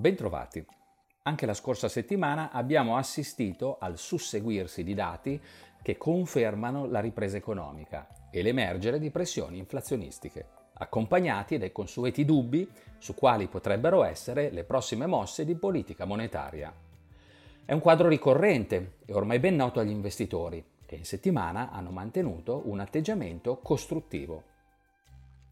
Bentrovati. Anche la scorsa settimana abbiamo assistito al susseguirsi di dati che confermano la ripresa economica e l'emergere di pressioni inflazionistiche, accompagnati dai consueti dubbi su quali potrebbero essere le prossime mosse di politica monetaria. È un quadro ricorrente e ormai ben noto agli investitori, che in settimana hanno mantenuto un atteggiamento costruttivo.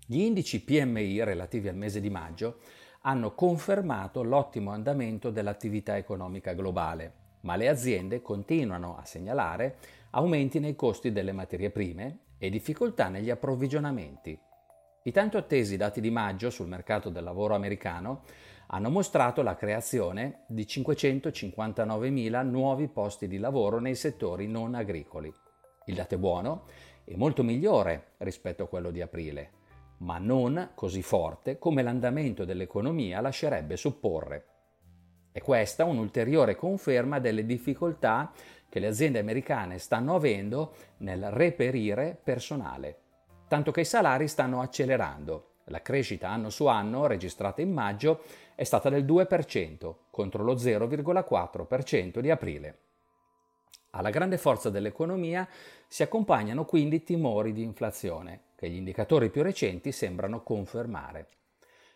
Gli indici PMI relativi al mese di maggio hanno confermato l'ottimo andamento dell'attività economica globale, ma le aziende continuano a segnalare aumenti nei costi delle materie prime e difficoltà negli approvvigionamenti. I tanto attesi dati di maggio sul mercato del lavoro americano hanno mostrato la creazione di 559.000 nuovi posti di lavoro nei settori non agricoli. Il dato è buono e molto migliore rispetto a quello di aprile, ma non così forte come l'andamento dell'economia lascerebbe supporre. È questa un'ulteriore conferma delle difficoltà che le aziende americane stanno avendo nel reperire personale, tanto che i salari stanno accelerando. La crescita anno su anno, registrata in maggio, è stata del 2% contro lo 0,4% di aprile. Alla grande forza dell'economia si accompagnano quindi timori di inflazione, che gli indicatori più recenti sembrano confermare.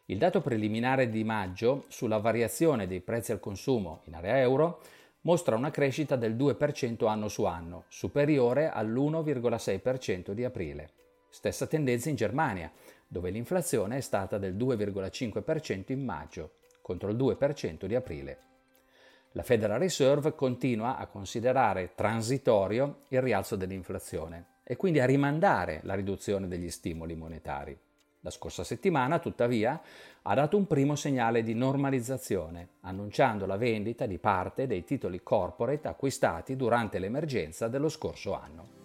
Il dato preliminare di maggio sulla variazione dei prezzi al consumo in area euro mostra una crescita del 2% anno su anno, superiore all'1,6% di aprile. Stessa tendenza in Germania, dove l'inflazione è stata del 2,5% in maggio, contro il 2% di aprile. La Federal Reserve continua a considerare transitorio il rialzo dell'inflazione e quindi a rimandare la riduzione degli stimoli monetari. La scorsa settimana, tuttavia, ha dato un primo segnale di normalizzazione, annunciando la vendita di parte dei titoli corporate acquistati durante l'emergenza dello scorso anno.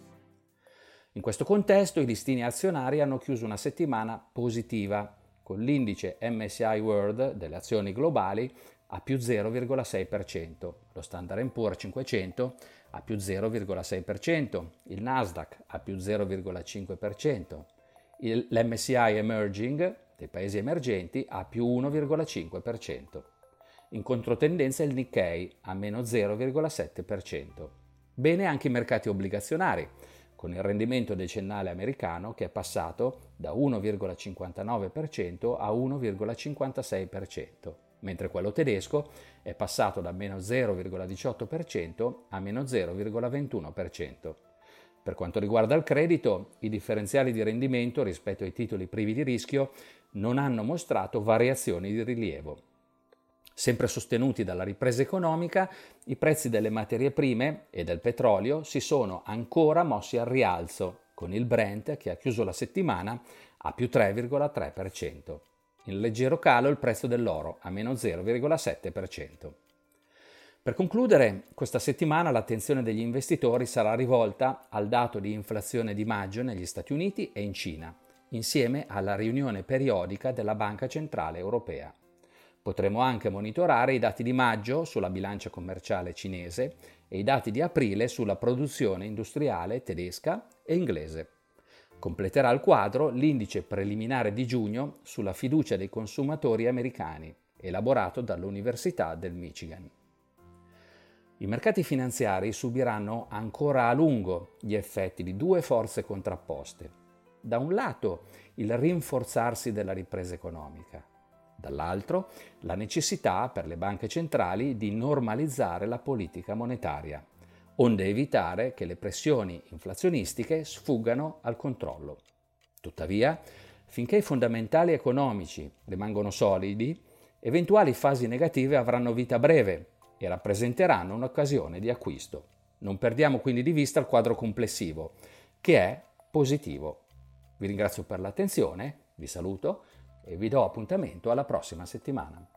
In questo contesto i listini azionari hanno chiuso una settimana positiva, con l'indice MSI World delle azioni globali a più 0,6%, lo Standard Poor's 500 a più 0,6%, il Nasdaq a più 0,5%, l'MSI Emerging dei paesi emergenti a più 1,5%. In controtendenza il Nikkei a meno 0,7%. Bene anche i mercati obbligazionari, con il rendimento decennale americano che è passato da 1,59% a 1,56% mentre quello tedesco è passato da meno 0,18% a meno 0,21%. Per quanto riguarda il credito, i differenziali di rendimento rispetto ai titoli privi di rischio non hanno mostrato variazioni di rilievo. Sempre sostenuti dalla ripresa economica, i prezzi delle materie prime e del petrolio si sono ancora mossi al rialzo, con il Brent che ha chiuso la settimana a più 3,3% in leggero calo il prezzo dell'oro, a meno 0,7%. Per concludere, questa settimana l'attenzione degli investitori sarà rivolta al dato di inflazione di maggio negli Stati Uniti e in Cina, insieme alla riunione periodica della Banca Centrale Europea. Potremo anche monitorare i dati di maggio sulla bilancia commerciale cinese e i dati di aprile sulla produzione industriale tedesca e inglese. Completerà il quadro l'indice preliminare di giugno sulla fiducia dei consumatori americani, elaborato dall'Università del Michigan. I mercati finanziari subiranno ancora a lungo gli effetti di due forze contrapposte. Da un lato il rinforzarsi della ripresa economica, dall'altro la necessità per le banche centrali di normalizzare la politica monetaria onde evitare che le pressioni inflazionistiche sfuggano al controllo. Tuttavia, finché i fondamentali economici rimangono solidi, eventuali fasi negative avranno vita breve e rappresenteranno un'occasione di acquisto. Non perdiamo quindi di vista il quadro complessivo, che è positivo. Vi ringrazio per l'attenzione, vi saluto e vi do appuntamento alla prossima settimana.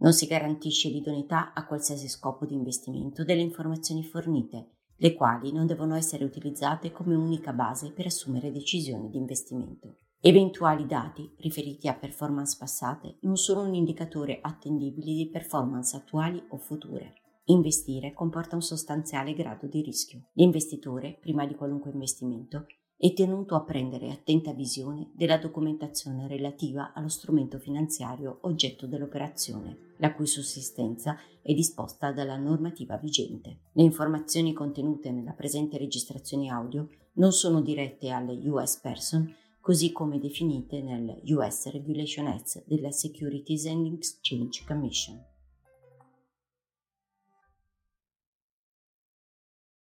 Non si garantisce l'idoneità a qualsiasi scopo di investimento delle informazioni fornite, le quali non devono essere utilizzate come unica base per assumere decisioni di investimento. Eventuali dati riferiti a performance passate non sono un indicatore attendibile di performance attuali o future. Investire comporta un sostanziale grado di rischio. L'investitore, prima di qualunque investimento, è tenuto a prendere attenta visione della documentazione relativa allo strumento finanziario oggetto dell'operazione, la cui sussistenza è disposta dalla normativa vigente. Le informazioni contenute nella presente registrazione audio non sono dirette alle US person, così come definite nel US Regulation Act della Securities and Exchange Commission.